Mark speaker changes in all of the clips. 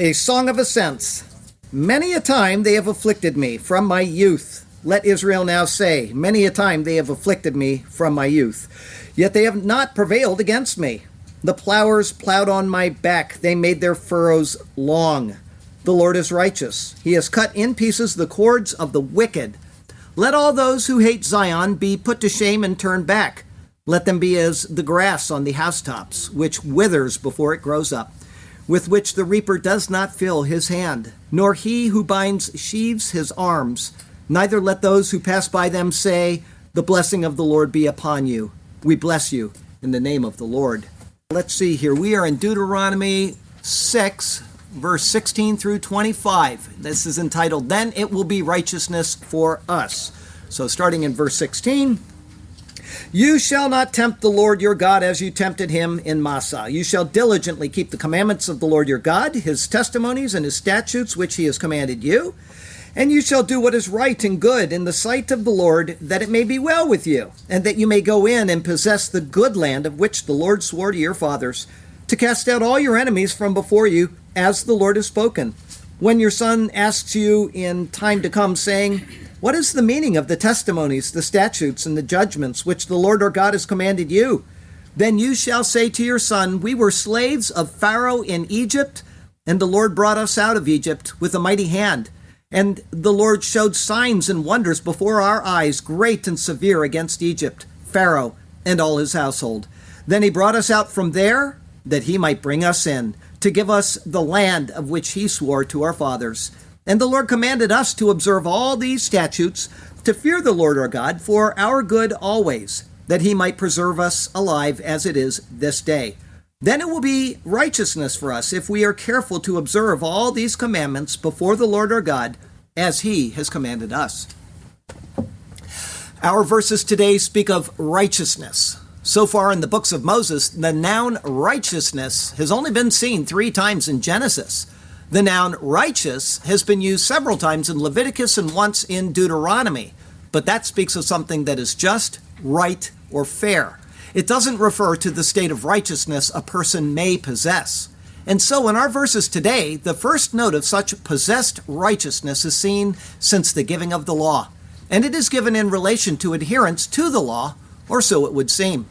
Speaker 1: a song of ascents. Many a time they have afflicted me from my youth. Let Israel now say, Many a time they have afflicted me from my youth. Yet they have not prevailed against me. The plowers plowed on my back, they made their furrows long. The Lord is righteous. He has cut in pieces the cords of the wicked. Let all those who hate Zion be put to shame and turn back. Let them be as the grass on the housetops, which withers before it grows up, with which the reaper does not fill his hand, nor he who binds sheaves his arms. Neither let those who pass by them say, The blessing of the Lord be upon you. We bless you in the name of the Lord. Let's see here. We are in Deuteronomy 6, verse 16 through 25. This is entitled, Then It Will Be Righteousness for Us. So starting in verse 16. You shall not tempt the Lord your God as you tempted him in Massah. You shall diligently keep the commandments of the Lord your God, his testimonies and his statutes which he has commanded you. And you shall do what is right and good in the sight of the Lord, that it may be well with you, and that you may go in and possess the good land of which the Lord swore to your fathers, to cast out all your enemies from before you, as the Lord has spoken. When your son asks you in time to come, saying, what is the meaning of the testimonies, the statutes, and the judgments which the Lord our God has commanded you? Then you shall say to your son, We were slaves of Pharaoh in Egypt, and the Lord brought us out of Egypt with a mighty hand. And the Lord showed signs and wonders before our eyes, great and severe, against Egypt, Pharaoh, and all his household. Then he brought us out from there, that he might bring us in, to give us the land of which he swore to our fathers. And the Lord commanded us to observe all these statutes, to fear the Lord our God for our good always, that he might preserve us alive as it is this day. Then it will be righteousness for us if we are careful to observe all these commandments before the Lord our God, as he has commanded us. Our verses today speak of righteousness. So far in the books of Moses, the noun righteousness has only been seen three times in Genesis. The noun righteous has been used several times in Leviticus and once in Deuteronomy, but that speaks of something that is just, right, or fair. It doesn't refer to the state of righteousness a person may possess. And so in our verses today, the first note of such possessed righteousness is seen since the giving of the law, and it is given in relation to adherence to the law, or so it would seem.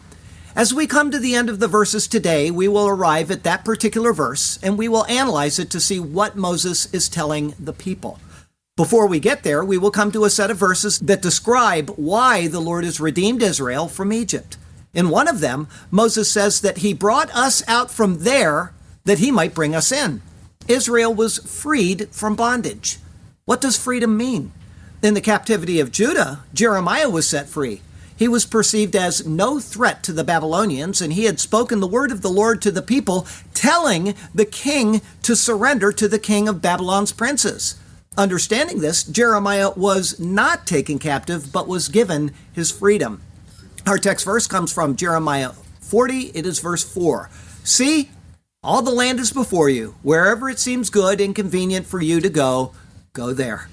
Speaker 1: As we come to the end of the verses today, we will arrive at that particular verse and we will analyze it to see what Moses is telling the people. Before we get there, we will come to a set of verses that describe why the Lord has redeemed Israel from Egypt. In one of them, Moses says that he brought us out from there that he might bring us in. Israel was freed from bondage. What does freedom mean? In the captivity of Judah, Jeremiah was set free. He was perceived as no threat to the Babylonians, and he had spoken the word of the Lord to the people, telling the king to surrender to the king of Babylon's princes. Understanding this, Jeremiah was not taken captive, but was given his freedom. Our text verse comes from Jeremiah 40, it is verse 4. See, all the land is before you. Wherever it seems good and convenient for you to go, go there.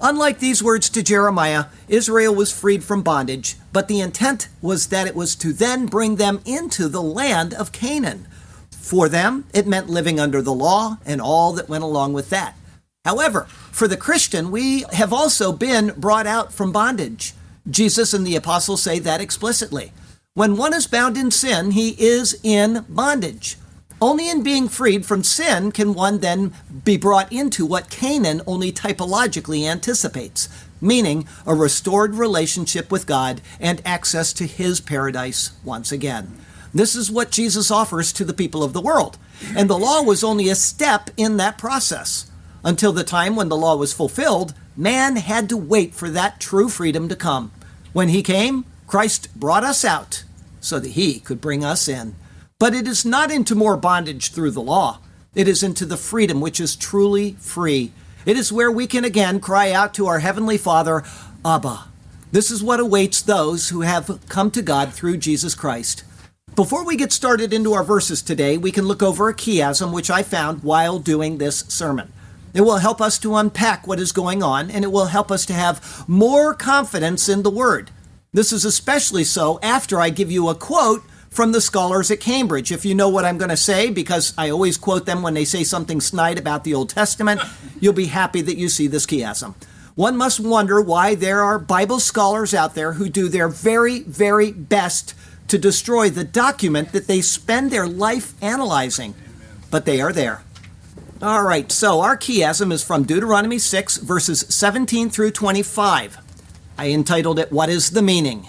Speaker 1: Unlike these words to Jeremiah, Israel was freed from bondage, but the intent was that it was to then bring them into the land of Canaan. For them, it meant living under the law and all that went along with that. However, for the Christian, we have also been brought out from bondage. Jesus and the apostles say that explicitly. When one is bound in sin, he is in bondage. Only in being freed from sin can one then be brought into what Canaan only typologically anticipates, meaning a restored relationship with God and access to his paradise once again. This is what Jesus offers to the people of the world. And the law was only a step in that process. Until the time when the law was fulfilled, man had to wait for that true freedom to come. When he came, Christ brought us out so that he could bring us in. But it is not into more bondage through the law. It is into the freedom which is truly free. It is where we can again cry out to our Heavenly Father, Abba. This is what awaits those who have come to God through Jesus Christ. Before we get started into our verses today, we can look over a chiasm which I found while doing this sermon. It will help us to unpack what is going on, and it will help us to have more confidence in the Word. This is especially so after I give you a quote from the scholars at Cambridge. If you know what I'm going to say, because I always quote them when they say something snide about the Old Testament, you'll be happy that you see this chiasm. One must wonder why there are Bible scholars out there who do their very, very best to destroy the document that they spend their life analyzing. But they are there. All right, so our chiasm is from Deuteronomy 6, verses 17 through 25. I entitled it, What is the Meaning?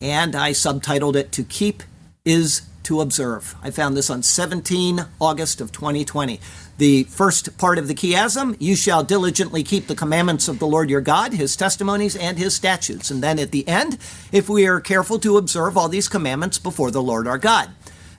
Speaker 1: And I subtitled it, To Keep is to Observe. I found this on 17 August of 2020. The first part of the chiasm, you shall diligently keep the commandments of the Lord your God, his testimonies, and his statutes. And then at the end, if we are careful to observe all these commandments before the Lord our God.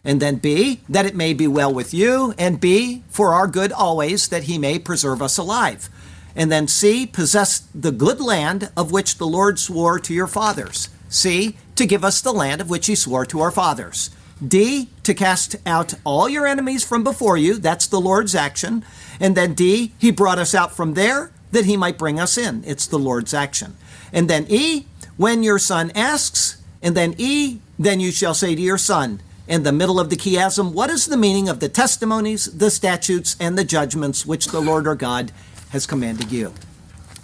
Speaker 1: And then B, that it may be well with you, and B, for our good always, that he may preserve us alive. And then C, possess the good land of which the Lord swore to your fathers. C, to give us the land of which he swore to our fathers. D, to cast out all your enemies from before you. That's the Lord's action. And then D, he brought us out from there that he might bring us in. It's the Lord's action. And then E, when your son asks, and then E, then you shall say to your son, in the middle of the chiasm, what is the meaning of the testimonies, the statutes, and the judgments which the Lord our God has commanded you?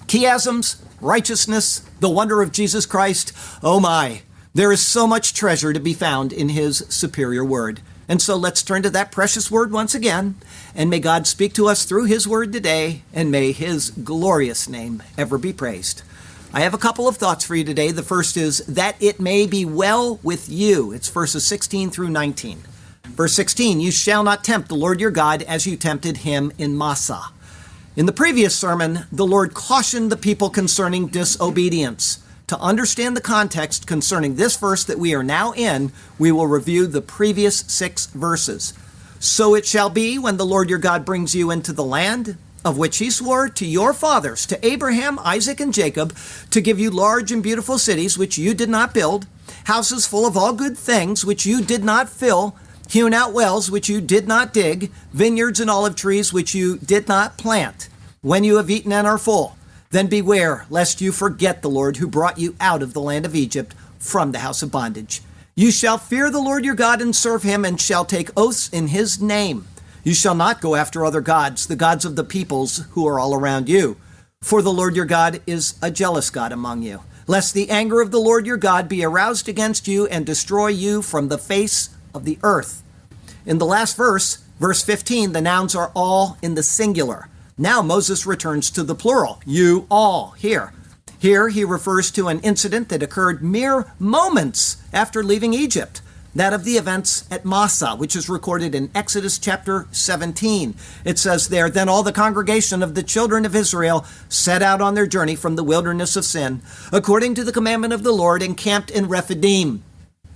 Speaker 1: Chiasms, righteousness, the wonder of Jesus Christ. Oh my, there is so much treasure to be found in His superior word. And so let's turn to that precious word once again, and may God speak to us through His word today, and may His glorious name ever be praised. I have a couple of thoughts for you today. The first is that it may be well with you. It's verses 16 through 19. Verse 16, you shall not tempt the Lord your God as you tempted him in Massah. In the previous sermon, the Lord cautioned the people concerning disobedience. To understand the context concerning this verse that we are now in, we will review the previous six verses. So it shall be when the Lord your God brings you into the land of which he swore to your fathers, to Abraham, Isaac, and Jacob, to give you large and beautiful cities which you did not build, houses full of all good things which you did not fill, hewn out wells which you did not dig, vineyards and olive trees which you did not plant. When you have eaten and are full, then beware lest you forget the Lord who brought you out of the land of Egypt from the house of bondage. You shall fear the Lord your God and serve him, and shall take oaths in his name. You shall not go after other gods, the gods of the peoples who are all around you. For the Lord your God is a jealous God among you, lest the anger of the Lord your God be aroused against you and destroy you from the face of the earth. In the last verse, verse 15, the nouns are all in the singular. Now Moses returns to the plural, you all here. Here he refers to an incident that occurred mere moments after leaving Egypt, that of the events at Massah, which is recorded in Exodus chapter 17. It says there, Then all the congregation of the children of Israel set out on their journey from the wilderness of sin, according to the commandment of the Lord, and camped in Rephidim.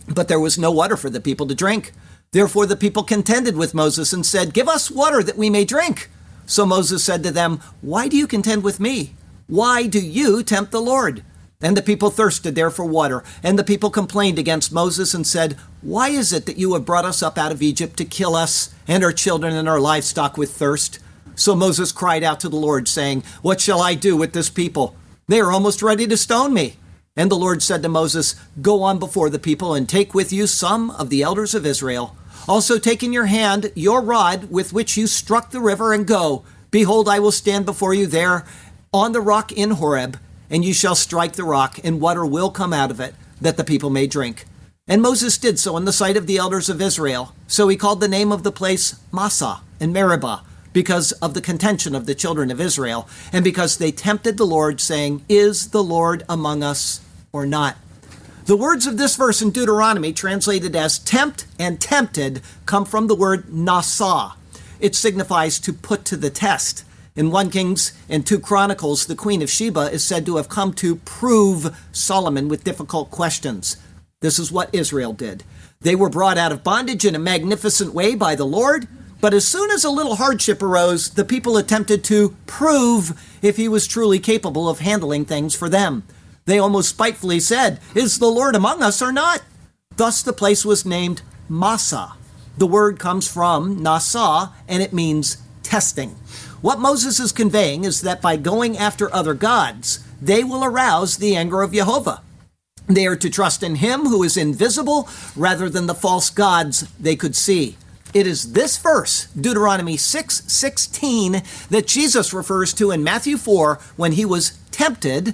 Speaker 1: But there was no water for the people to drink. Therefore the people contended with Moses and said, Give us water that we may drink. So Moses said to them, Why do you contend with me? Why do you tempt the Lord? And the people thirsted there for water. And the people complained against Moses and said, Why is it that you have brought us up out of Egypt to kill us and our children and our livestock with thirst? So Moses cried out to the Lord, saying, What shall I do with this people? They are almost ready to stone me. And the Lord said to Moses, Go on before the people and take with you some of the elders of Israel also take in your hand your rod with which you struck the river and go. Behold, I will stand before you there on the rock in Horeb, and you shall strike the rock, and water will come out of it, that the people may drink. And Moses did so in the sight of the elders of Israel. So he called the name of the place Massah and Meribah, because of the contention of the children of Israel, and because they tempted the Lord, saying, Is the Lord among us or not? The words of this verse in Deuteronomy, translated as tempt and tempted, come from the word nasa. It signifies to put to the test. In 1 Kings and 2 Chronicles, the Queen of Sheba is said to have come to prove Solomon with difficult questions. This is what Israel did. They were brought out of bondage in a magnificent way by the Lord, But as soon as a little hardship arose, the people attempted to prove if he was truly capable of handling things for them. They almost spitefully said, Is the Lord among us or not? Thus the place was named Massah. The word comes from Nasa and it means testing. What Moses is conveying is that by going after other gods, they will arouse the anger of Jehovah. They are to trust in him who is invisible rather than the false gods they could see. It is this verse, Deuteronomy 6 16, that Jesus refers to in Matthew 4 when he was tempted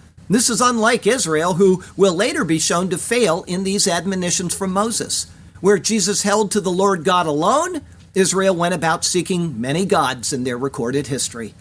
Speaker 1: This is unlike Israel, who will later be shown to fail in these admonitions from Moses. Where Jesus held to the Lord God alone, Israel went about seeking many gods in their recorded history.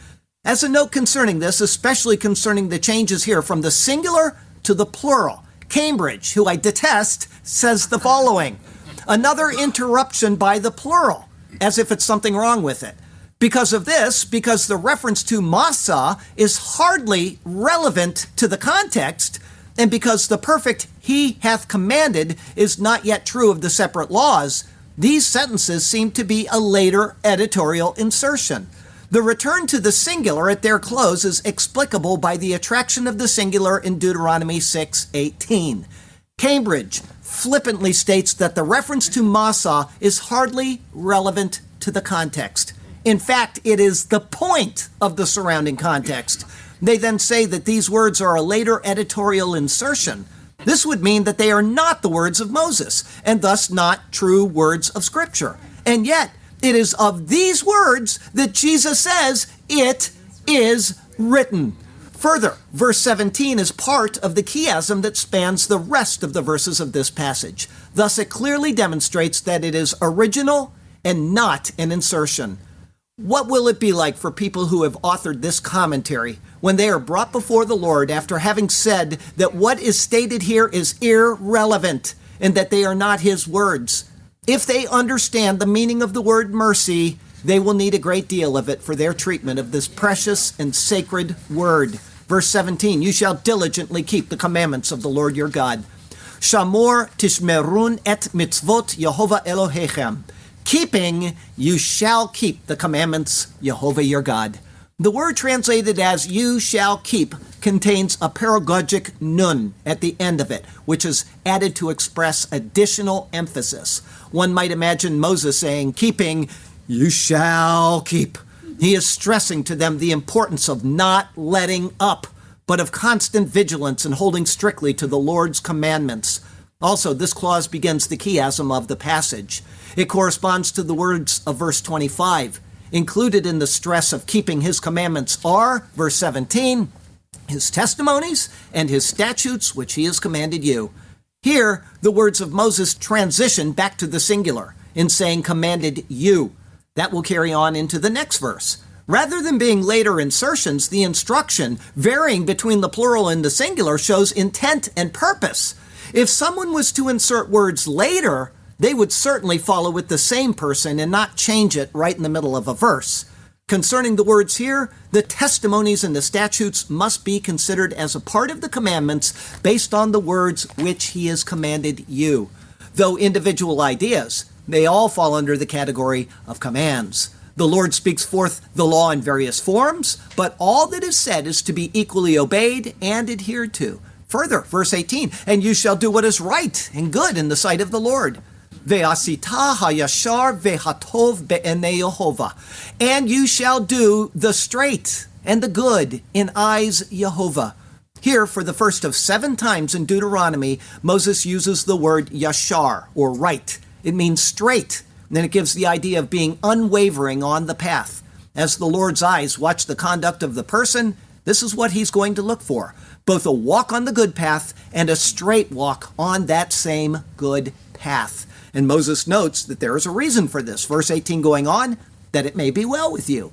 Speaker 1: As a note concerning this, especially concerning the changes here from the singular to the plural, Cambridge, who I detest, says the following Another interruption by the plural, as if it's something wrong with it. Because of this, because the reference to Massah is hardly relevant to the context, and because the perfect he hath commanded is not yet true of the separate laws, these sentences seem to be a later editorial insertion. The return to the singular at their close is explicable by the attraction of the singular in Deuteronomy 6:18. Cambridge flippantly states that the reference to Massah is hardly relevant to the context. In fact, it is the point of the surrounding context. They then say that these words are a later editorial insertion. This would mean that they are not the words of Moses, and thus not true words of Scripture. And yet, it is of these words that Jesus says, It is written. Further, verse 17 is part of the chiasm that spans the rest of the verses of this passage. Thus, it clearly demonstrates that it is original and not an insertion. What will it be like for people who have authored this commentary when they are brought before the Lord after having said that what is stated here is irrelevant and that they are not His words? If they understand the meaning of the word mercy, they will need a great deal of it for their treatment of this precious and sacred word. Verse 17 You shall diligently keep the commandments of the Lord your God. Shamor tishmerun et mitzvot Yehovah Elohechem keeping, you shall keep the commandments, Jehovah your God. The word translated as you shall keep contains a paragogic nun at the end of it, which is added to express additional emphasis. One might imagine Moses saying, keeping, you shall keep. He is stressing to them the importance of not letting up, but of constant vigilance and holding strictly to the Lord's commandments. Also, this clause begins the chiasm of the passage. It corresponds to the words of verse 25. Included in the stress of keeping his commandments are, verse 17, his testimonies and his statutes which he has commanded you. Here, the words of Moses transition back to the singular in saying commanded you. That will carry on into the next verse. Rather than being later insertions, the instruction, varying between the plural and the singular, shows intent and purpose. If someone was to insert words later, they would certainly follow with the same person and not change it right in the middle of a verse. Concerning the words here, the testimonies and the statutes must be considered as a part of the commandments based on the words which he has commanded you. Though individual ideas, they all fall under the category of commands. The Lord speaks forth the law in various forms, but all that is said is to be equally obeyed and adhered to. Further, verse 18, and you shall do what is right and good in the sight of the Lord. Hayashar be'enei. And you shall do the straight and the good in eyes Jehovah. Here, for the first of seven times in Deuteronomy, Moses uses the word yashar, or right. It means straight, and then it gives the idea of being unwavering on the path. As the Lord's eyes watch the conduct of the person, this is what he's going to look for both a walk on the good path and a straight walk on that same good path. And Moses notes that there is a reason for this. Verse 18 going on, that it may be well with you.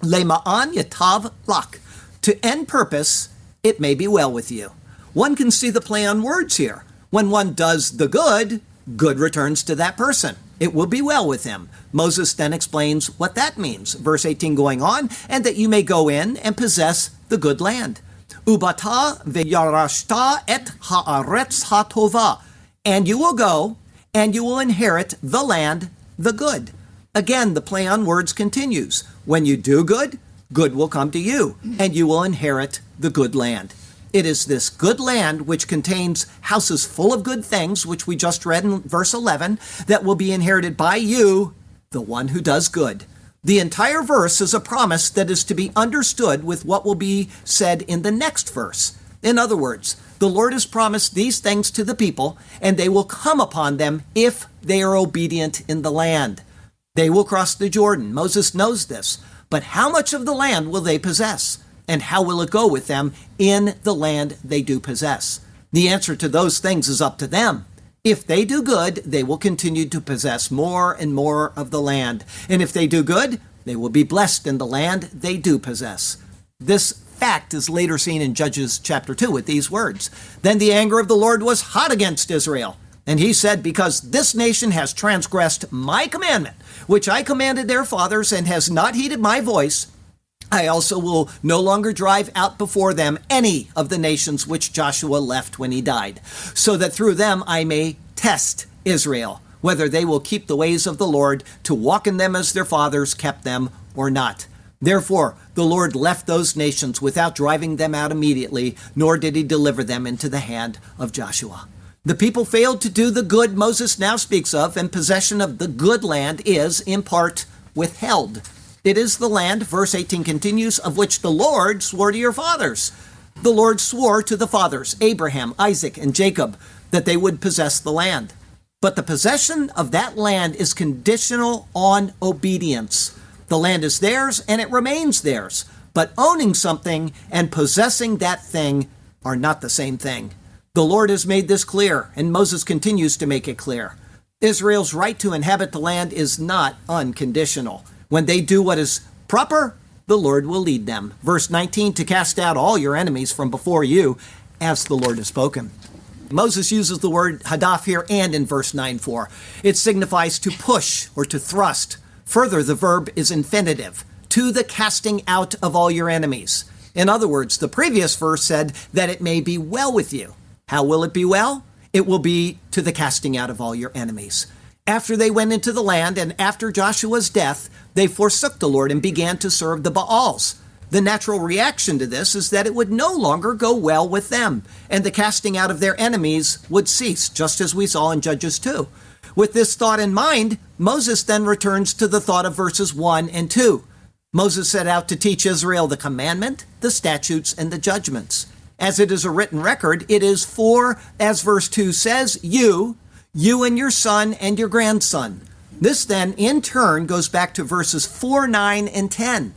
Speaker 1: Lema'an yatav lak, To end purpose, it may be well with you. One can see the play on words here. When one does the good, good returns to that person. It will be well with him. Moses then explains what that means. Verse 18 going on, and that you may go in and possess the good land. Ubata v'yarashta et haaretz hatova. And you will go and you will inherit the land, the good. Again, the play on words continues. When you do good, good will come to you, and you will inherit the good land. It is this good land which contains houses full of good things, which we just read in verse 11, that will be inherited by you, the one who does good. The entire verse is a promise that is to be understood with what will be said in the next verse. In other words, the Lord has promised these things to the people, and they will come upon them if they are obedient in the land. They will cross the Jordan. Moses knows this. But how much of the land will they possess? and how will it go with them in the land they do possess? The answer to those things is up to them. If they do good, they will continue to possess more and more of the land. And if they do good, they will be blessed in the land they do possess. This fact is later seen in Judges chapter 2 with these words Then the anger of the Lord was hot against Israel. And he said, Because this nation has transgressed my commandment, which I commanded their fathers, and has not heeded my voice, I also will no longer drive out before them any of the nations which Joshua left when he died, so that through them I may test Israel, whether they will keep the ways of the Lord to walk in them as their fathers kept them or not. Therefore, the Lord left those nations without driving them out immediately, nor did he deliver them into the hand of Joshua. The people failed to do the good Moses now speaks of, and possession of the good land is, in part, withheld it is the land, verse 18 continues, of which the Lord swore to your fathers. The Lord swore to the fathers, Abraham, Isaac, and Jacob, that they would possess the land. But the possession of that land is conditional on obedience. The land is theirs and it remains theirs. But owning something and possessing that thing are not the same thing. The Lord has made this clear, and Moses continues to make it clear. Israel's right to inhabit the land is not unconditional. When they do what is proper, the Lord will lead them. Verse 19 to cast out all your enemies from before you, as the Lord has spoken. Moses uses the word hadaf here and in verse 9 4. It signifies to push or to thrust. Further, the verb is infinitive, to the casting out of all your enemies. In other words, the previous verse said that it may be well with you. How will it be well? It will be to the casting out of all your enemies. After they went into the land and after Joshua's death, they forsook the Lord and began to serve the Baals. The natural reaction to this is that it would no longer go well with them, and the casting out of their enemies would cease, just as we saw in Judges 2. With this thought in mind, Moses then returns to the thought of verses 1 and 2. Moses set out to teach Israel the commandment, the statutes, and the judgments. As it is a written record, it is for, as verse 2 says, you, you and your son and your grandson. This then, in turn, goes back to verses 4, 9, and 10.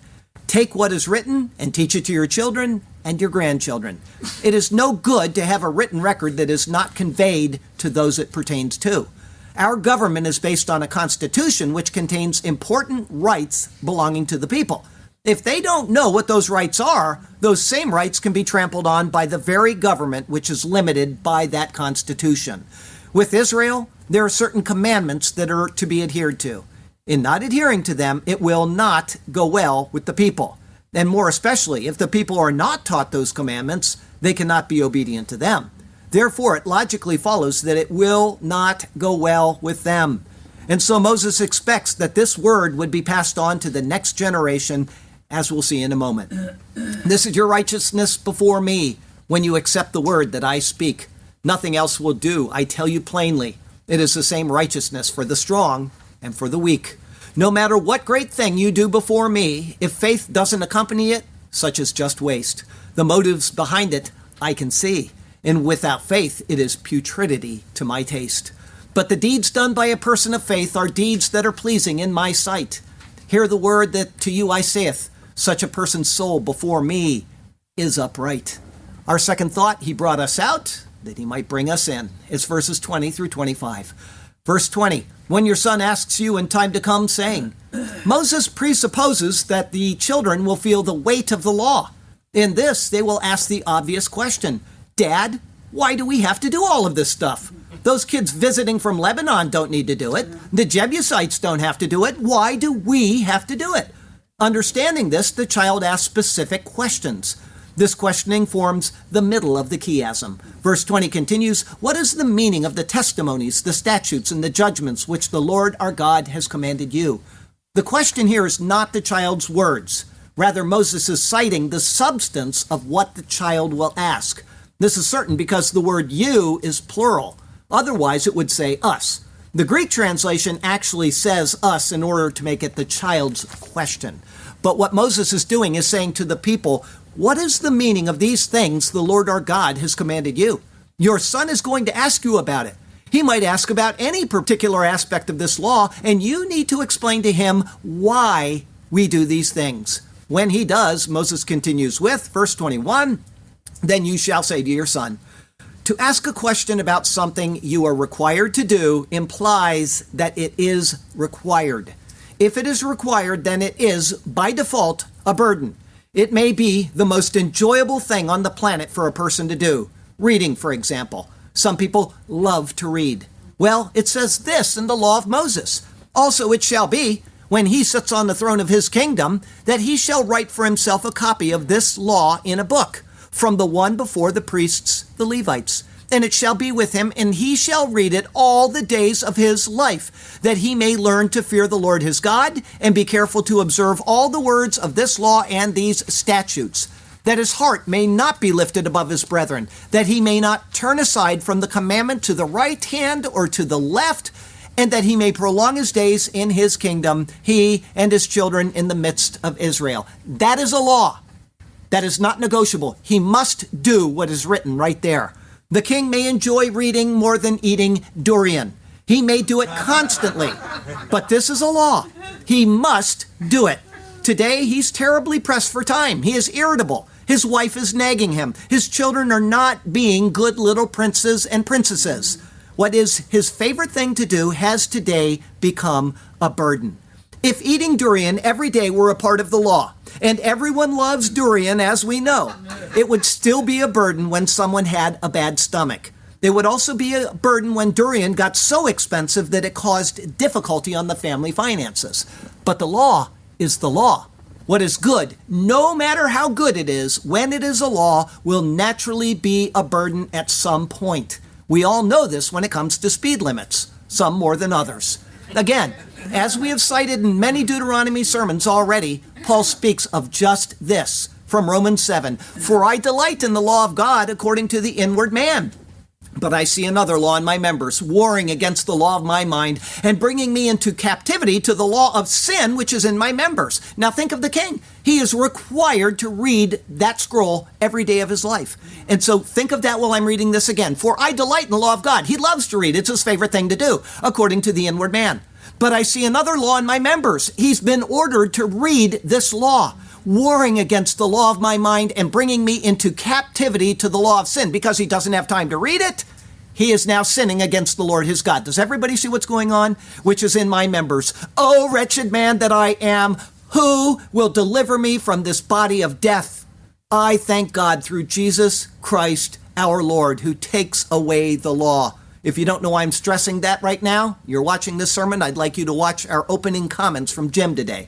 Speaker 1: Take what is written and teach it to your children and your grandchildren. It is no good to have a written record that is not conveyed to those it pertains to. Our government is based on a constitution which contains important rights belonging to the people. If they don't know what those rights are, those same rights can be trampled on by the very government which is limited by that constitution. With Israel, there are certain commandments that are to be adhered to. In not adhering to them, it will not go well with the people. And more especially, if the people are not taught those commandments, they cannot be obedient to them. Therefore, it logically follows that it will not go well with them. And so Moses expects that this word would be passed on to the next generation, as we'll see in a moment. This is your righteousness before me when you accept the word that I speak. Nothing else will do, I tell you plainly. It is the same righteousness for the strong and for the weak. No matter what great thing you do before me, if faith doesn't accompany it, such is just waste. The motives behind it I can see, and without faith it is putridity to my taste. But the deeds done by a person of faith are deeds that are pleasing in my sight. Hear the word that to you I saith, such a person's soul before me is upright. Our second thought, he brought us out, that he might bring us in. It's verses 20 through 25. Verse 20 When your son asks you in time to come, saying, Moses presupposes that the children will feel the weight of the law. In this, they will ask the obvious question Dad, why do we have to do all of this stuff? Those kids visiting from Lebanon don't need to do it. The Jebusites don't have to do it. Why do we have to do it? Understanding this, the child asks specific questions. This questioning forms the middle of the chiasm. Verse 20 continues What is the meaning of the testimonies, the statutes, and the judgments which the Lord our God has commanded you? The question here is not the child's words. Rather, Moses is citing the substance of what the child will ask. This is certain because the word you is plural. Otherwise, it would say us. The Greek translation actually says us in order to make it the child's question. But what Moses is doing is saying to the people, What is the meaning of these things the Lord our God has commanded you? Your son is going to ask you about it. He might ask about any particular aspect of this law, and you need to explain to him why we do these things. When he does, Moses continues with verse 21 Then you shall say to your son, to ask a question about something you are required to do implies that it is required. If it is required, then it is, by default, a burden. It may be the most enjoyable thing on the planet for a person to do. Reading, for example. Some people love to read. Well, it says this in the law of Moses. Also, it shall be, when he sits on the throne of his kingdom, that he shall write for himself a copy of this law in a book from the one before the priests, the Levites. And it shall be with him, and he shall read it all the days of his life, that he may learn to fear the Lord his God, and be careful to observe all the words of this law and these statutes, that his heart may not be lifted above his brethren, that he may not turn aside from the commandment to the right hand or to the left, and that he may prolong his days in his kingdom, he and his children in the midst of Israel. That is a law. That is not negotiable. He must do what is written right there. The king may enjoy reading more than eating durian. He may do it constantly, but this is a law. He must do it. Today, he's terribly pressed for time. He is irritable. His wife is nagging him. His children are not being good little princes and princesses. What is his favorite thing to do has today become a burden. If eating durian every day were a part of the law, and everyone loves durian as we know, it would still be a burden when someone had a bad stomach. There would also be a burden when durian got so expensive that it caused difficulty on the family finances. But the law is the law. What is good, no matter how good it is, when it is a law, will naturally be a burden at some point. We all know this when it comes to speed limits, some more than others. Again, as we have cited in many Deuteronomy sermons already, Paul speaks of just this from Romans 7 For I delight in the law of God according to the inward man. But I see another law in my members, warring against the law of my mind, and bringing me into captivity to the law of sin which is in my members. Now think of the king. He is required to read that scroll every day of his life. And so think of that while I'm reading this again. For I delight in the law of God. He loves to read, it's his favorite thing to do, according to the inward man. But I see another law in my members. He's been ordered to read this law, warring against the law of my mind and bringing me into captivity to the law of sin because he doesn't have time to read it. He is now sinning against the Lord his God. Does everybody see what's going on? Which is in my members. Oh, wretched man that I am, who will deliver me from this body of death? I thank God through Jesus Christ our Lord, who takes away the law. If you don't know why I'm stressing that right now, you're watching this sermon, I'd like you to watch our opening comments from Jim today.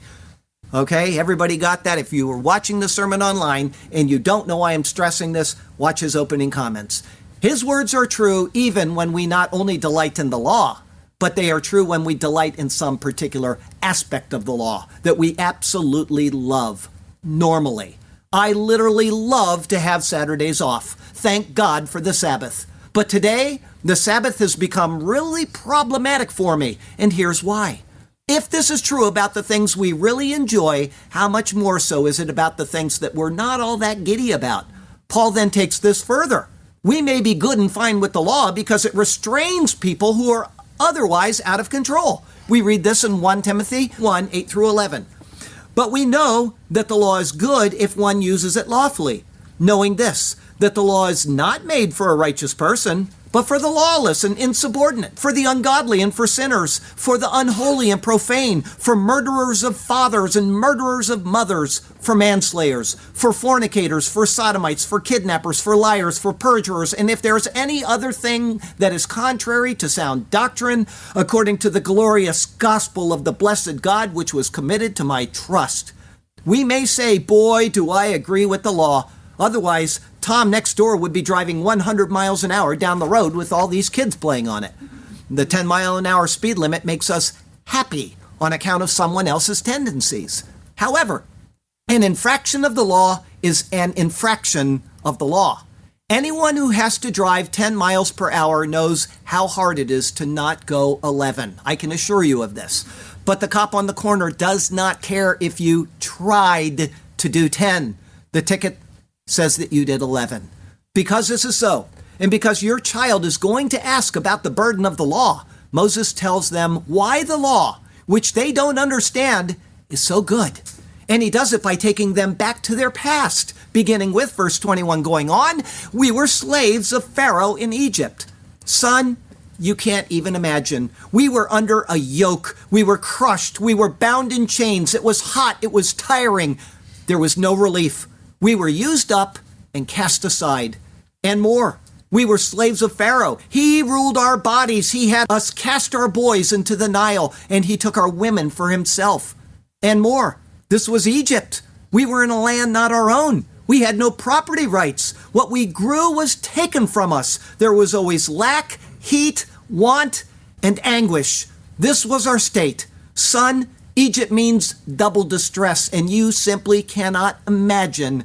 Speaker 1: Okay, everybody got that? If you were watching the sermon online and you don't know why I'm stressing this, watch his opening comments. His words are true even when we not only delight in the law, but they are true when we delight in some particular aspect of the law that we absolutely love normally. I literally love to have Saturdays off. Thank God for the Sabbath. But today, the Sabbath has become really problematic for me, and here's why. If this is true about the things we really enjoy, how much more so is it about the things that we're not all that giddy about? Paul then takes this further. We may be good and fine with the law because it restrains people who are otherwise out of control. We read this in 1 Timothy 1 8 through 11. But we know that the law is good if one uses it lawfully, knowing this that the law is not made for a righteous person, but for the lawless and insubordinate, for the ungodly and for sinners, for the unholy and profane, for murderers of fathers and murderers of mothers, for manslayers, for fornicators, for sodomites, for kidnappers, for liars, for perjurers, and if there is any other thing that is contrary to sound doctrine, according to the glorious gospel of the blessed God which was committed to my trust. We may say, Boy, do I agree with the law. Otherwise, Tom next door would be driving 100 miles an hour down the road with all these kids playing on it. The 10 mile an hour speed limit makes us happy on account of someone else's tendencies. However, an infraction of the law is an infraction of the law. Anyone who has to drive 10 miles per hour knows how hard it is to not go 11. I can assure you of this. But the cop on the corner does not care if you tried to do 10. The ticket says that you did 11. Because this is so, and because your child is going to ask about the burden of the law, Moses tells them why the law, which they don't understand, is so good. And he does it by taking them back to their past, beginning with verse 21 going on. We were slaves of Pharaoh in Egypt. Son, you can't even imagine. We were under a yoke. We were crushed. We were bound in chains. It was hot. It was tiring. There was no relief. We were used up and cast aside. And more. We were slaves of Pharaoh. He ruled our bodies. He had us cast our boys into the Nile, and he took our women for himself. And more. This was Egypt. We were in a land not our own. We had no property rights. What we grew was taken from us. There was always lack, heat, want, and anguish. This was our state. Son, Egypt means double distress, and you simply cannot imagine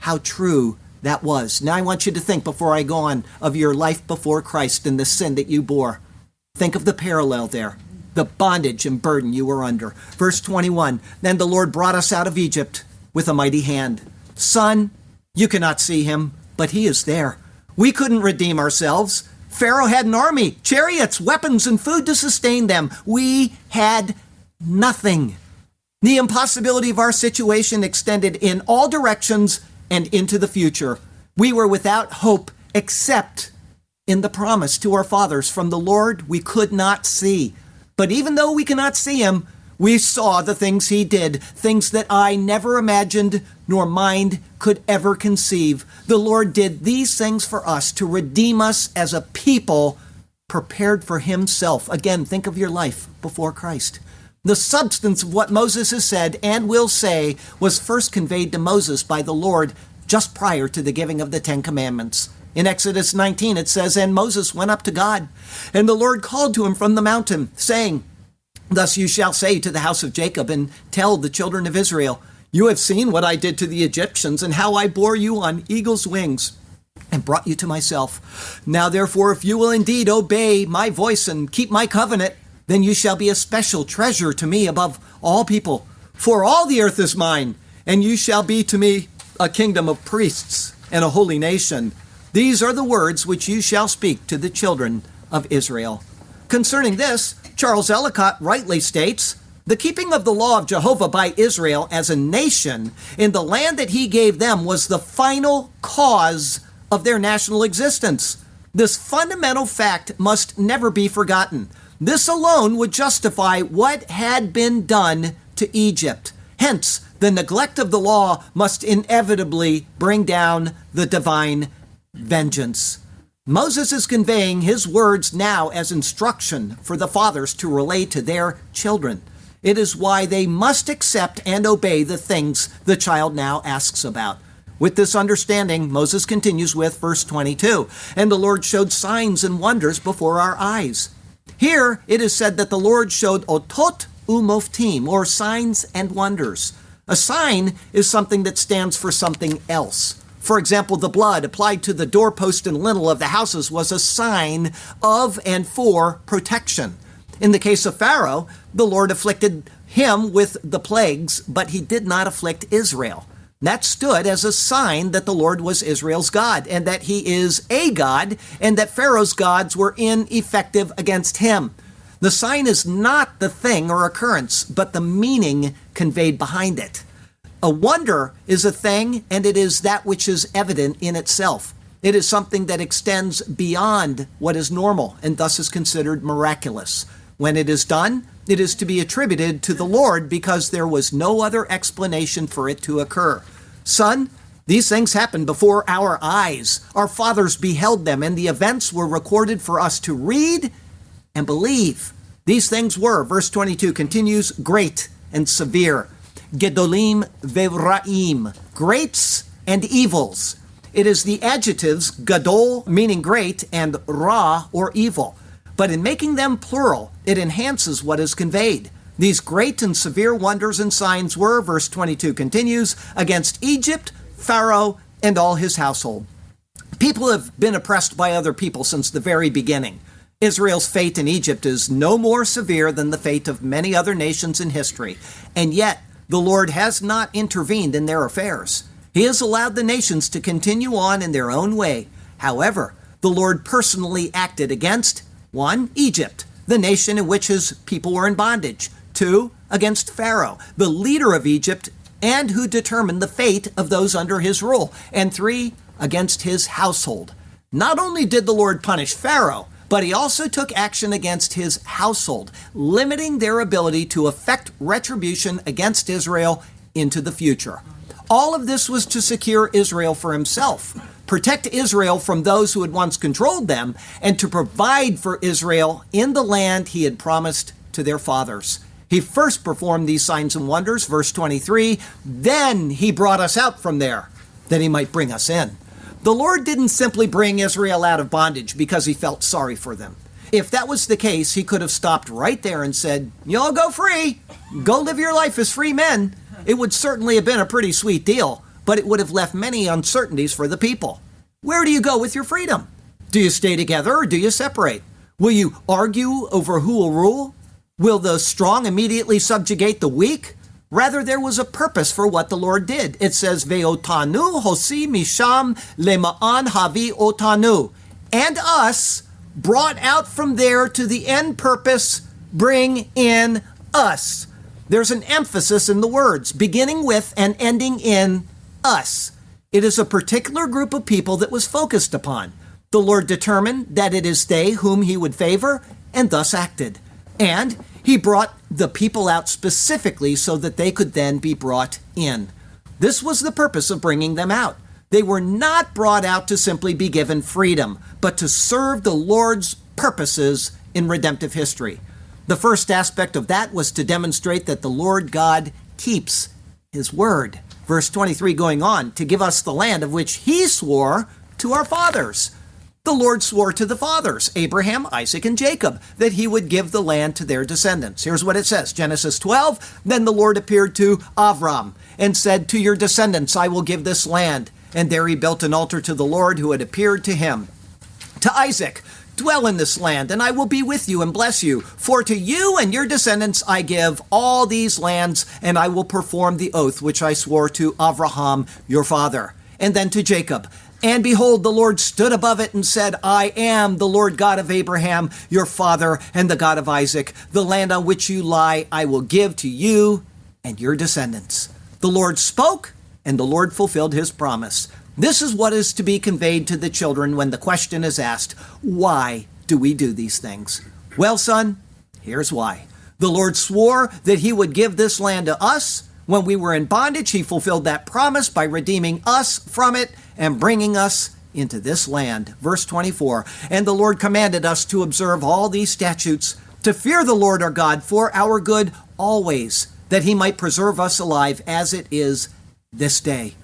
Speaker 1: how true that was. Now I want you to think before I go on of your life before Christ and the sin that you bore. Think of the parallel there, the bondage and burden you were under. Verse 21 Then the Lord brought us out of Egypt with a mighty hand. Son, you cannot see him, but he is there. We couldn't redeem ourselves. Pharaoh had an army, chariots, weapons, and food to sustain them. We had nothing. The impossibility of our situation extended in all directions and into the future. We were without hope except in the promise to our fathers from the Lord we could not see. But even though we cannot see him, we saw the things he did, things that I never imagined nor mind could ever conceive. The Lord did these things for us to redeem us as a people prepared for himself. Again, think of your life before Christ. The substance of what Moses has said and will say was first conveyed to Moses by the Lord just prior to the giving of the Ten Commandments. In Exodus 19, it says, And Moses went up to God, and the Lord called to him from the mountain, saying, Thus you shall say to the house of Jacob, and tell the children of Israel, You have seen what I did to the Egyptians, and how I bore you on eagle's wings and brought you to myself. Now, therefore, if you will indeed obey my voice and keep my covenant, then you shall be a special treasure to me above all people. For all the earth is mine, and you shall be to me a kingdom of priests and a holy nation. These are the words which you shall speak to the children of Israel. Concerning this, Charles Ellicott rightly states the keeping of the law of Jehovah by Israel as a nation in the land that he gave them was the final cause of their national existence. This fundamental fact must never be forgotten. This alone would justify what had been done to Egypt. Hence, the neglect of the law must inevitably bring down the divine vengeance. Moses is conveying his words now as instruction for the fathers to relay to their children. It is why they must accept and obey the things the child now asks about. With this understanding, Moses continues with verse 22 And the Lord showed signs and wonders before our eyes. Here it is said that the Lord showed otot umoftim, or signs and wonders. A sign is something that stands for something else. For example, the blood applied to the doorpost and lintel of the houses was a sign of and for protection. In the case of Pharaoh, the Lord afflicted him with the plagues, but he did not afflict Israel. That stood as a sign that the Lord was Israel's God and that he is a God and that Pharaoh's gods were ineffective against him. The sign is not the thing or occurrence, but the meaning conveyed behind it. A wonder is a thing and it is that which is evident in itself. It is something that extends beyond what is normal and thus is considered miraculous. When it is done, it is to be attributed to the Lord because there was no other explanation for it to occur. Son, these things happened before our eyes. Our fathers beheld them, and the events were recorded for us to read and believe. These things were, verse 22 continues, great and severe. Gedolim vevraim, greats and evils. It is the adjectives gadol, meaning great, and ra, or evil. But in making them plural, it enhances what is conveyed. These great and severe wonders and signs were, verse 22 continues, against Egypt, Pharaoh, and all his household. People have been oppressed by other people since the very beginning. Israel's fate in Egypt is no more severe than the fate of many other nations in history, and yet the Lord has not intervened in their affairs. He has allowed the nations to continue on in their own way. However, the Lord personally acted against 1. Egypt, the nation in which his people were in bondage. 2. Against Pharaoh, the leader of Egypt and who determined the fate of those under his rule. And 3. Against his household. Not only did the Lord punish Pharaoh, but he also took action against his household, limiting their ability to effect retribution against Israel into the future. All of this was to secure Israel for himself, protect Israel from those who had once controlled them, and to provide for Israel in the land he had promised to their fathers. He first performed these signs and wonders, verse 23, then he brought us out from there, that he might bring us in. The Lord didn't simply bring Israel out of bondage because he felt sorry for them. If that was the case, he could have stopped right there and said, Y'all go free. Go live your life as free men. It would certainly have been a pretty sweet deal, but it would have left many uncertainties for the people. Where do you go with your freedom? Do you stay together or do you separate? Will you argue over who will rule? Will the strong immediately subjugate the weak? Rather, there was a purpose for what the Lord did. It says, Ve'otanu hosi misham lema'an havi otanu. And us brought out from there to the end purpose, bring in us. There's an emphasis in the words, beginning with and ending in us. It is a particular group of people that was focused upon. The Lord determined that it is they whom he would favor and thus acted. And he brought the people out specifically so that they could then be brought in. This was the purpose of bringing them out. They were not brought out to simply be given freedom, but to serve the Lord's purposes in redemptive history. The first aspect of that was to demonstrate that the Lord God keeps his word. Verse 23 going on, to give us the land of which he swore to our fathers. The Lord swore to the fathers, Abraham, Isaac, and Jacob, that he would give the land to their descendants. Here's what it says Genesis 12 Then the Lord appeared to Avram and said, To your descendants I will give this land. And there he built an altar to the Lord who had appeared to him. To Isaac, Dwell in this land, and I will be with you and bless you. For to you and your descendants I give all these lands, and I will perform the oath which I swore to Abraham your father. And then to Jacob. And behold, the Lord stood above it and said, I am the Lord God of Abraham, your father, and the God of Isaac. The land on which you lie I will give to you and your descendants. The Lord spoke, and the Lord fulfilled his promise. This is what is to be conveyed to the children when the question is asked, Why do we do these things? Well, son, here's why. The Lord swore that he would give this land to us. When we were in bondage, he fulfilled that promise by redeeming us from it and bringing us into this land. Verse 24 And the Lord commanded us to observe all these statutes, to fear the Lord our God for our good always, that he might preserve us alive as it is this day.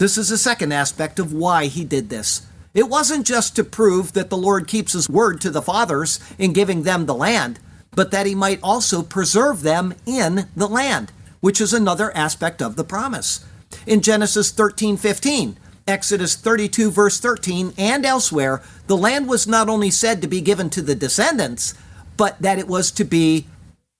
Speaker 1: This is the second aspect of why he did this. It wasn't just to prove that the Lord keeps his word to the fathers in giving them the land, but that he might also preserve them in the land, which is another aspect of the promise. In Genesis 13 15, Exodus 32, verse 13, and elsewhere, the land was not only said to be given to the descendants, but that it was to be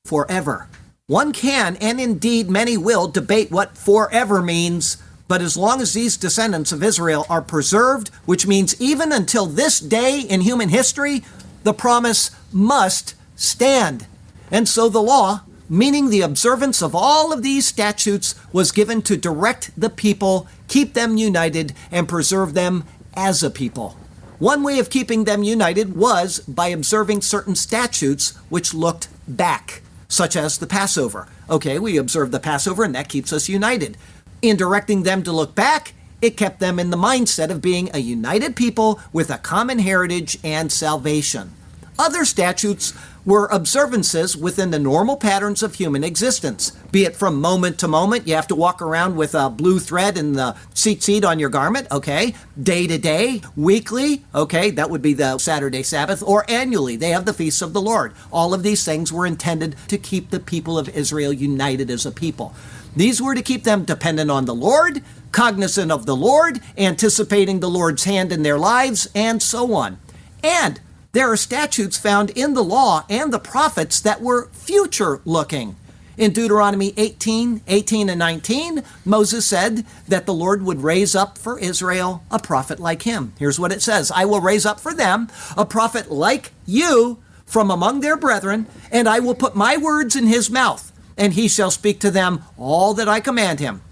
Speaker 1: forever. One can, and indeed many will, debate what forever means but as long as these descendants of Israel are preserved, which means even until this day in human history, the promise must stand. And so the law, meaning the observance of all of these statutes, was given to direct the people, keep them united, and preserve them as a people. One way of keeping them united was by observing certain statutes which looked back, such as the Passover. Okay, we observe the Passover and that keeps us united. In directing them to look back, it kept them in the mindset of being a united people with a common heritage and salvation. Other statutes were observances within the normal patterns of human existence, be it from moment to moment. You have to walk around with a blue thread in the tzitzit on your garment, okay? Day to day, weekly, okay? That would be the Saturday Sabbath, or annually. They have the feasts of the Lord. All of these things were intended to keep the people of Israel united as a people. These were to keep them dependent on the Lord, cognizant of the Lord, anticipating the Lord's hand in their lives, and so on. And there are statutes found in the law and the prophets that were future looking. In Deuteronomy 18, 18 and 19, Moses said that the Lord would raise up for Israel a prophet like him. Here's what it says I will raise up for them a prophet like you from among their brethren, and I will put my words in his mouth, and he shall speak to them all that I command him.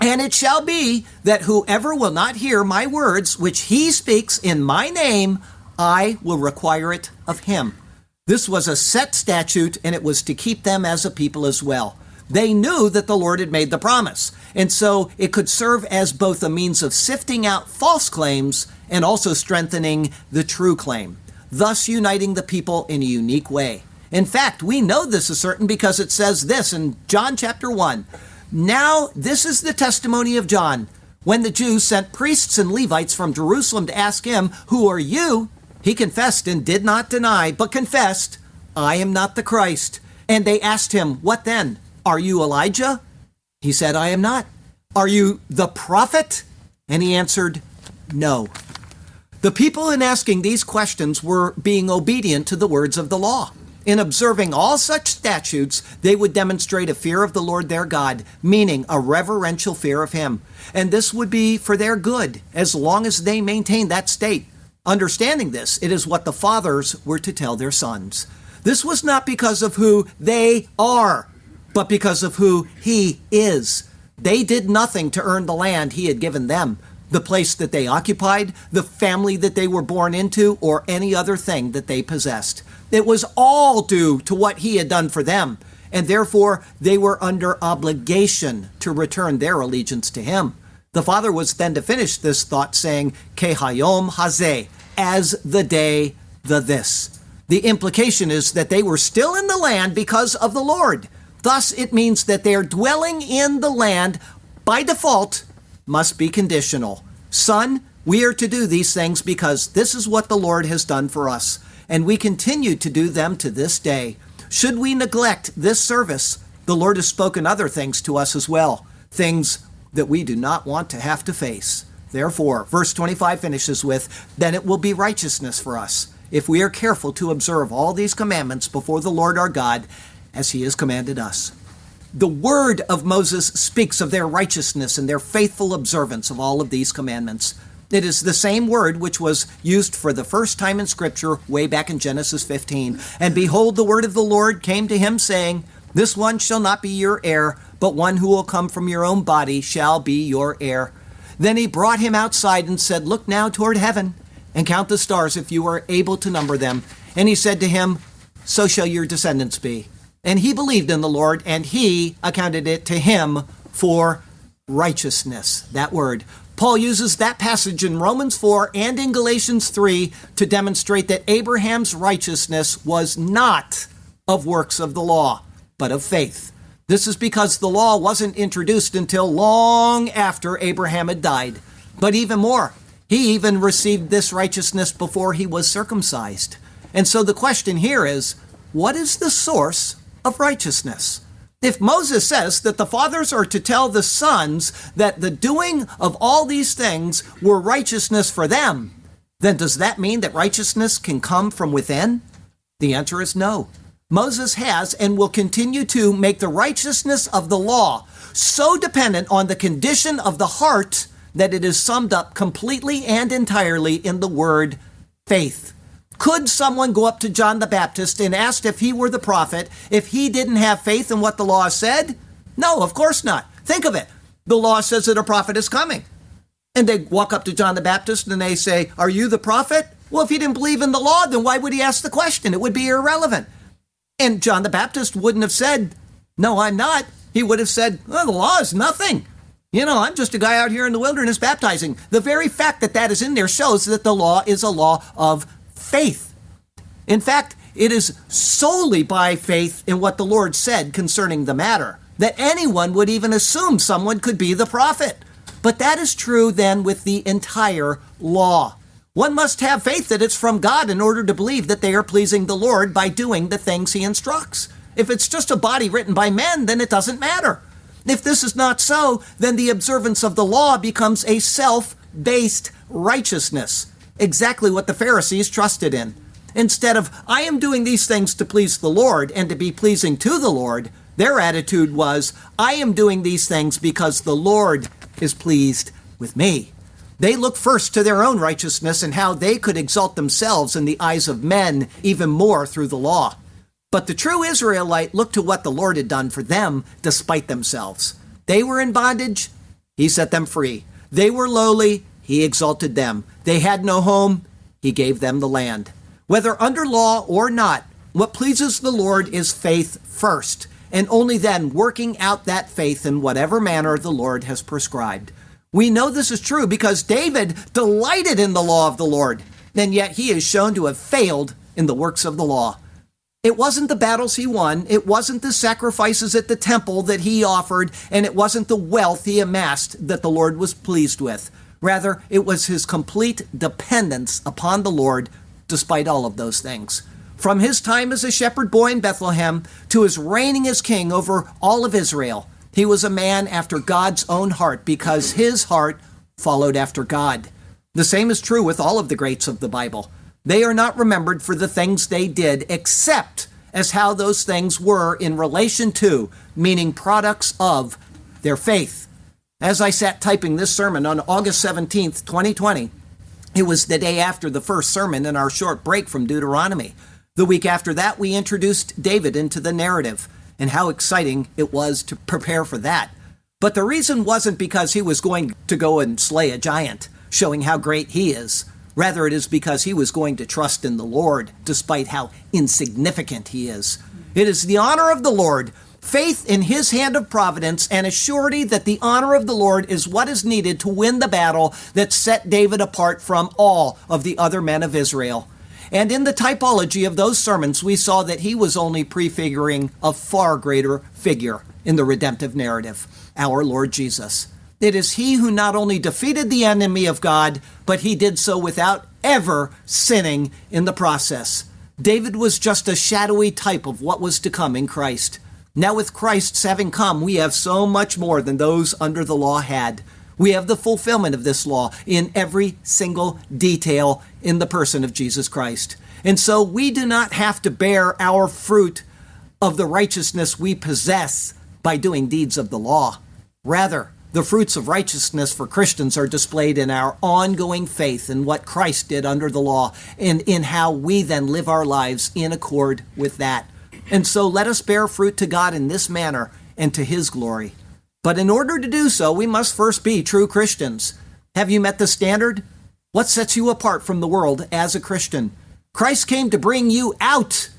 Speaker 1: And it shall be that whoever will not hear my words, which he speaks in my name, I will require it of him. This was a set statute, and it was to keep them as a people as well. They knew that the Lord had made the promise, and so it could serve as both a means of sifting out false claims and also strengthening the true claim, thus uniting the people in a unique way. In fact, we know this is certain because it says this in John chapter 1. Now, this is the testimony of John. When the Jews sent priests and Levites from Jerusalem to ask him, Who are you? He confessed and did not deny, but confessed, I am not the Christ. And they asked him, What then? Are you Elijah? He said, I am not. Are you the prophet? And he answered, No. The people in asking these questions were being obedient to the words of the law. In observing all such statutes, they would demonstrate a fear of the Lord their God, meaning a reverential fear of Him. And this would be for their good, as long as they maintained that state. Understanding this, it is what the fathers were to tell their sons. This was not because of who they are, but because of who he is. They did nothing to earn the land he had given them, the place that they occupied, the family that they were born into, or any other thing that they possessed. It was all due to what he had done for them, and therefore they were under obligation to return their allegiance to him. The father was then to finish this thought saying, Kehayom Hazeh, as the day, the this. The implication is that they were still in the land because of the Lord. Thus, it means that their dwelling in the land by default must be conditional. Son, we are to do these things because this is what the Lord has done for us, and we continue to do them to this day. Should we neglect this service, the Lord has spoken other things to us as well, things that we do not want to have to face. Therefore, verse 25 finishes with, Then it will be righteousness for us, if we are careful to observe all these commandments before the Lord our God, as he has commanded us. The word of Moses speaks of their righteousness and their faithful observance of all of these commandments. It is the same word which was used for the first time in Scripture way back in Genesis 15. And behold, the word of the Lord came to him, saying, This one shall not be your heir but one who will come from your own body shall be your heir. Then he brought him outside and said, Look now toward heaven and count the stars if you are able to number them. And he said to him, So shall your descendants be. And he believed in the Lord, and he accounted it to him for righteousness. That word. Paul uses that passage in Romans 4 and in Galatians 3 to demonstrate that Abraham's righteousness was not of works of the law, but of faith. This is because the law wasn't introduced until long after Abraham had died. But even more, he even received this righteousness before he was circumcised. And so the question here is what is the source of righteousness? If Moses says that the fathers are to tell the sons that the doing of all these things were righteousness for them, then does that mean that righteousness can come from within? The answer is no. Moses has and will continue to make the righteousness of the law so dependent on the condition of the heart that it is summed up completely and entirely in the word faith. Could someone go up to John the Baptist and ask if he were the prophet if he didn't have faith in what the law said? No, of course not. Think of it. The law says that a prophet is coming. And they walk up to John the Baptist and they say, Are you the prophet? Well, if he didn't believe in the law, then why would he ask the question? It would be irrelevant. And John the Baptist wouldn't have said, No, I'm not. He would have said, Well, the law is nothing. You know, I'm just a guy out here in the wilderness baptizing. The very fact that that is in there shows that the law is a law of faith. In fact, it is solely by faith in what the Lord said concerning the matter that anyone would even assume someone could be the prophet. But that is true then with the entire law. One must have faith that it's from God in order to believe that they are pleasing the Lord by doing the things He instructs. If it's just a body written by men, then it doesn't matter. If this is not so, then the observance of the law becomes a self based righteousness, exactly what the Pharisees trusted in. Instead of, I am doing these things to please the Lord and to be pleasing to the Lord, their attitude was, I am doing these things because the Lord is pleased with me. They looked first to their own righteousness and how they could exalt themselves in the eyes of men even more through the law. But the true Israelite looked to what the Lord had done for them despite themselves. They were in bondage, he set them free. They were lowly, he exalted them. They had no home, he gave them the land. Whether under law or not, what pleases the Lord is faith first and only then working out that faith in whatever manner the Lord has prescribed. We know this is true because David delighted in the law of the Lord, and yet he is shown to have failed in the works of the law. It wasn't the battles he won, it wasn't the sacrifices at the temple that he offered, and it wasn't the wealth he amassed that the Lord was pleased with. Rather, it was his complete dependence upon the Lord despite all of those things. From his time as a shepherd boy in Bethlehem to his reigning as king over all of Israel, he was a man after God's own heart because his heart followed after God. The same is true with all of the greats of the Bible. They are not remembered for the things they did, except as how those things were in relation to, meaning products of, their faith. As I sat typing this sermon on August 17th, 2020, it was the day after the first sermon in our short break from Deuteronomy. The week after that, we introduced David into the narrative and how exciting it was to prepare for that. But the reason wasn't because he was going to go and slay a giant, showing how great he is. Rather, it is because he was going to trust in the Lord, despite how insignificant he is. It is the honor of the Lord, faith in his hand of providence, and a surety that the honor of the Lord is what is needed to win the battle that set David apart from all of the other men of Israel. And in the typology of those sermons, we saw that he was only prefiguring a far greater figure in the redemptive narrative, our Lord Jesus. It is he who not only defeated the enemy of God, but he did so without ever sinning in the process. David was just a shadowy type of what was to come in Christ. Now, with Christ's having come, we have so much more than those under the law had. We have the fulfillment of this law in every single detail in the person of Jesus Christ. And so we do not have to bear our fruit of the righteousness we possess by doing deeds of the law. Rather, the fruits of righteousness for Christians are displayed in our ongoing faith in what Christ did under the law and in how we then live our lives in accord with that. And so let us bear fruit to God in this manner and to his glory. But in order to do so, we must first be true Christians. Have you met the standard? What sets you apart from the world as a Christian? Christ came to bring you out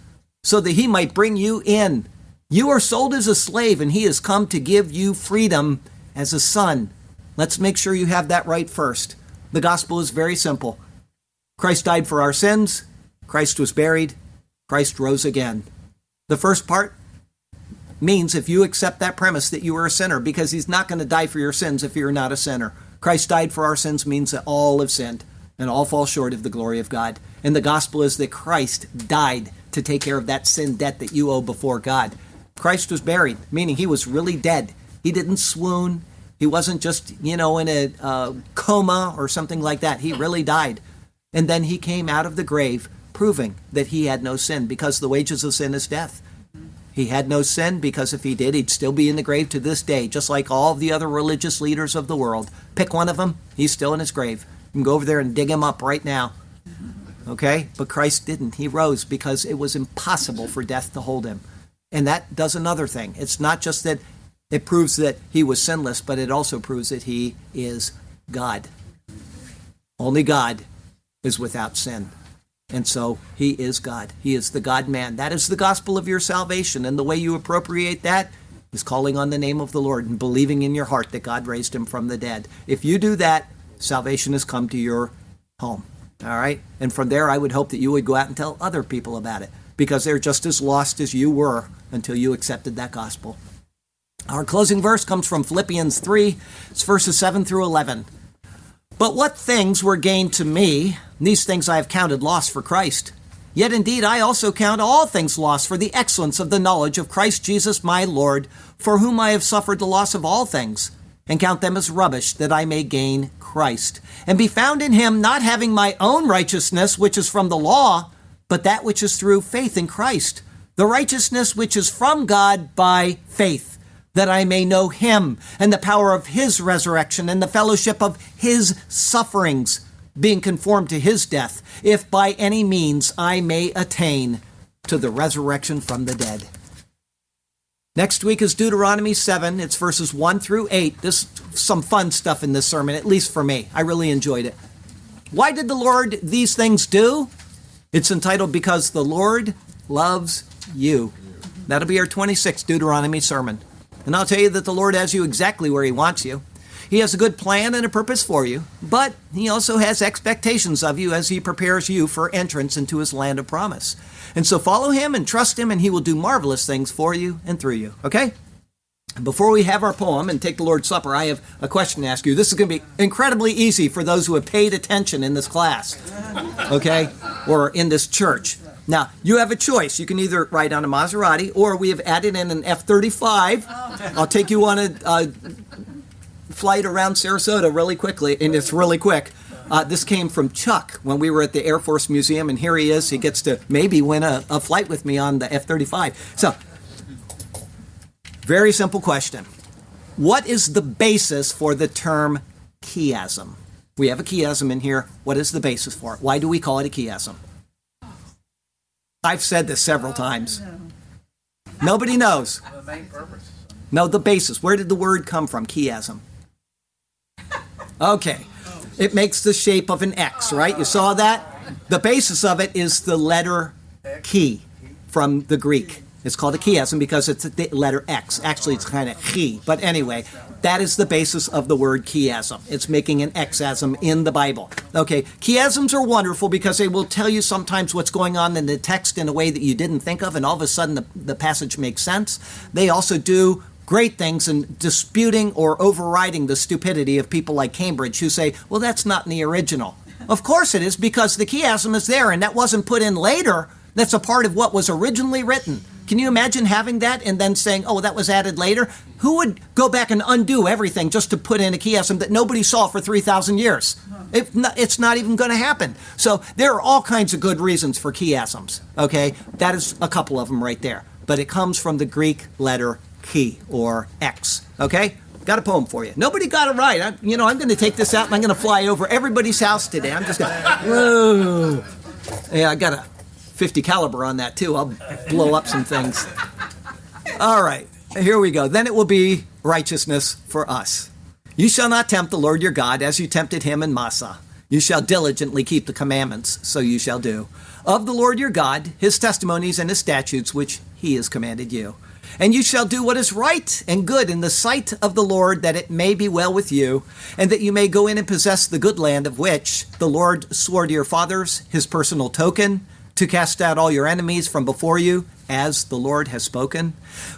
Speaker 1: so that he might bring you in. You are sold as a slave, and he has come to give you freedom as a son. Let's make sure you have that right first. The gospel is very simple Christ died for our sins, Christ was buried, Christ rose again. The first part means if you accept that premise that you are a sinner, because he's not going to die for your sins if you're not a sinner. Christ died for our sins means that all have sinned and all fall short of the glory of God. And the gospel is that Christ died to take care of that sin debt that you owe before God. Christ was buried, meaning he was really dead. He didn't swoon. He wasn't just, you know, in a uh, coma or something like that. He really died. And then he came out of the grave, proving that he had no sin, because the wages of sin is death. He had no sin because if he did, he'd still be in the grave to this day, just like all the other religious leaders of the world. Pick one of them, he's still in his grave. You can go over there and dig him up right now. Okay? But Christ didn't. He rose because it was impossible for death to hold him. And that does another thing. It's not just that it proves that he was sinless, but it also proves that he is God. Only God is without sin. And so he is God. He is the God man. That is the gospel of your salvation. And the way you appropriate that is calling on the name of the Lord and believing in your heart that God raised him from the dead. If you do that, salvation has come to your home. All right? And from there, I would hope that you would go out and tell other people about it because they're just as lost as you were until you accepted that gospel. Our closing verse comes from Philippians 3, it's verses 7 through 11. But what things were gained to me, these things I have counted loss for Christ. Yet indeed I also count all things loss for the excellence of the knowledge of Christ Jesus my Lord, for whom I have suffered the loss of all things, and count them as rubbish, that I may gain Christ, and be found in him, not having my own righteousness, which is from the law, but that which is through faith in Christ, the righteousness which is from God by faith that I may know him and the power of his resurrection and the fellowship of his sufferings, being conformed to his death, if by any means I may attain to the resurrection from the dead. Next week is Deuteronomy 7. It's verses 1 through 8. There's some fun stuff in this sermon, at least for me. I really enjoyed it. Why did the Lord these things do? It's entitled Because the Lord Loves You. That'll be our 26th Deuteronomy sermon. And I'll tell you that the Lord has you exactly where He wants you. He has a good plan and a purpose for you, but He also has expectations of you as He prepares you for entrance into His land of promise. And so follow Him and trust Him, and He will do marvelous things for you and through you. Okay? Before we have our poem and take the Lord's Supper, I have a question to ask you. This is going to be incredibly easy for those who have paid attention in this class, okay, or in this church. Now, you have a choice. You can either ride on a Maserati or we have added in an F 35. I'll take you on a, a, flight around Sarasota really quickly, and it's really quick. Uh, this came from Chuck when we were at the Air Force Museum, and here he is. He gets to maybe win a, a flight with me on the F 35. So, very simple question What is the basis for the term chiasm? We have a chiasm in here. What is the basis for it? Why do we call it a chiasm? I've said this several times. Nobody knows.
Speaker 2: The main purpose.
Speaker 1: No, the basis. Where did the word come from? Chiasm. Okay. It makes the shape of an X, right? You saw that? The basis of it is the letter chi from the Greek. It's called a chiasm because it's the letter X. Actually, it's kind of chi. But anyway, that is the basis of the word chiasm. It's making an exasm in the Bible. Okay, chiasms are wonderful because they will tell you sometimes what's going on in the text in a way that you didn't think of, and all of a sudden the, the passage makes sense. They also do great things in disputing or overriding the stupidity of people like Cambridge who say, well, that's not in the original. Of course it is because the chiasm is there and that wasn't put in later. That's a part of what was originally written. Can you imagine having that and then saying, oh, that was added later? Who would go back and undo everything just to put in a chiasm that nobody saw for 3,000 years? It, it's not even going to happen. So there are all kinds of good reasons for chiasms, okay? That is a couple of them right there. But it comes from the Greek letter chi or X, okay? Got a poem for you. Nobody got it right. I, you know, I'm going to take this out and I'm going to fly over everybody's house today. I'm just going whoa. Yeah, I got a 50 caliber on that too. I'll blow up some things. All right, here we go. Then it will be righteousness for us. You shall not tempt the Lord your God as you tempted him in Massah. You shall diligently keep the commandments, so you shall do. Of the Lord your God, his testimonies and his statutes, which he has commanded you. And you shall do what is right and good in the sight of the Lord, that it may be well with you, and that you may go in and possess the good land of which the Lord swore to your fathers, his personal token, to cast out all your enemies from before you, as the Lord has spoken.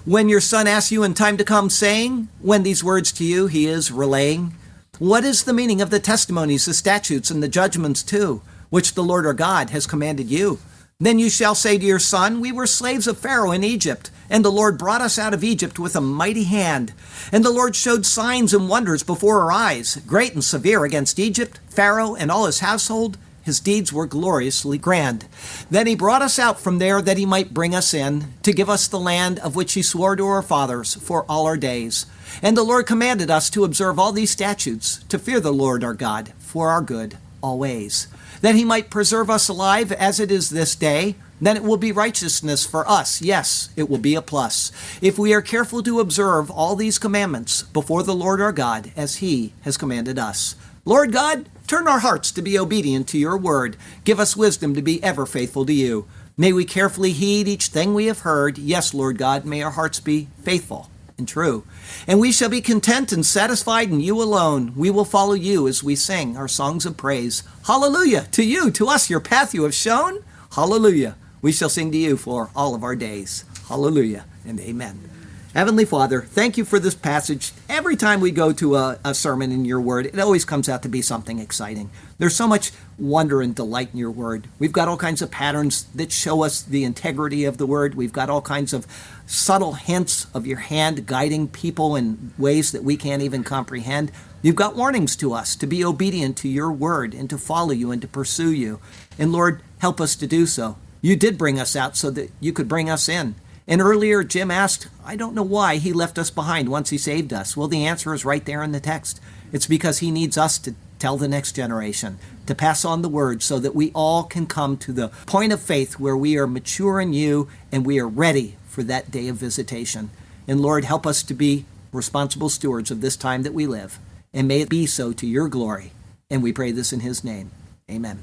Speaker 1: When your son asks you in time to come, saying, When these words to you he is relaying, What is the meaning of the testimonies, the statutes, and the judgments too, which the Lord our God has commanded you? Then you shall say to your son, We were slaves of Pharaoh in Egypt, and the Lord brought us out of Egypt with a mighty hand. And the Lord showed signs and wonders before our eyes, great and severe against Egypt, Pharaoh, and all his household his deeds were gloriously grand. Then he brought us out from there that he might bring us in, to give us the land of which he swore to our fathers for all our days. And the Lord commanded us to observe all these statutes, to fear the Lord our God for our good always, that he might preserve us alive as it is this day. Then it will be righteousness for us. Yes, it will be a plus. If we are careful to observe all these commandments before the Lord our God, as he has commanded us. Lord God, turn our hearts to be obedient to your word. Give us wisdom to be ever faithful to you. May we carefully heed each thing we have heard. Yes, Lord God, may our hearts be faithful and true. And we shall be content and satisfied in you alone. We will follow you as we sing our songs of praise. Hallelujah to you, to us, your path you have shown. Hallelujah. We shall sing to you for all of our days. Hallelujah and amen. Heavenly Father, thank you for this passage. Every time we go to a, a, sermon in your word, it always comes out to be something exciting. There's so much wonder and delight in your word. We've got all kinds of patterns that show us the integrity of the word. We've got all kinds of subtle hints of your hand guiding people in ways that we can't even comprehend. You've got warnings to us to be obedient to your word and to follow you and to pursue you. And Lord, help us to do so. You did bring us out so that you could bring us in. And earlier, Jim asked, I don't know why he left us behind once he saved us. Well, the answer is right there in the text. It's because he needs us to tell the next generation, to pass on the word so that we all can come to the point of faith where we are mature in you and we are ready for that day of visitation. And Lord, help us to be responsible stewards of this time that we live. And may it be so to your glory. And we pray this in his name. Amen.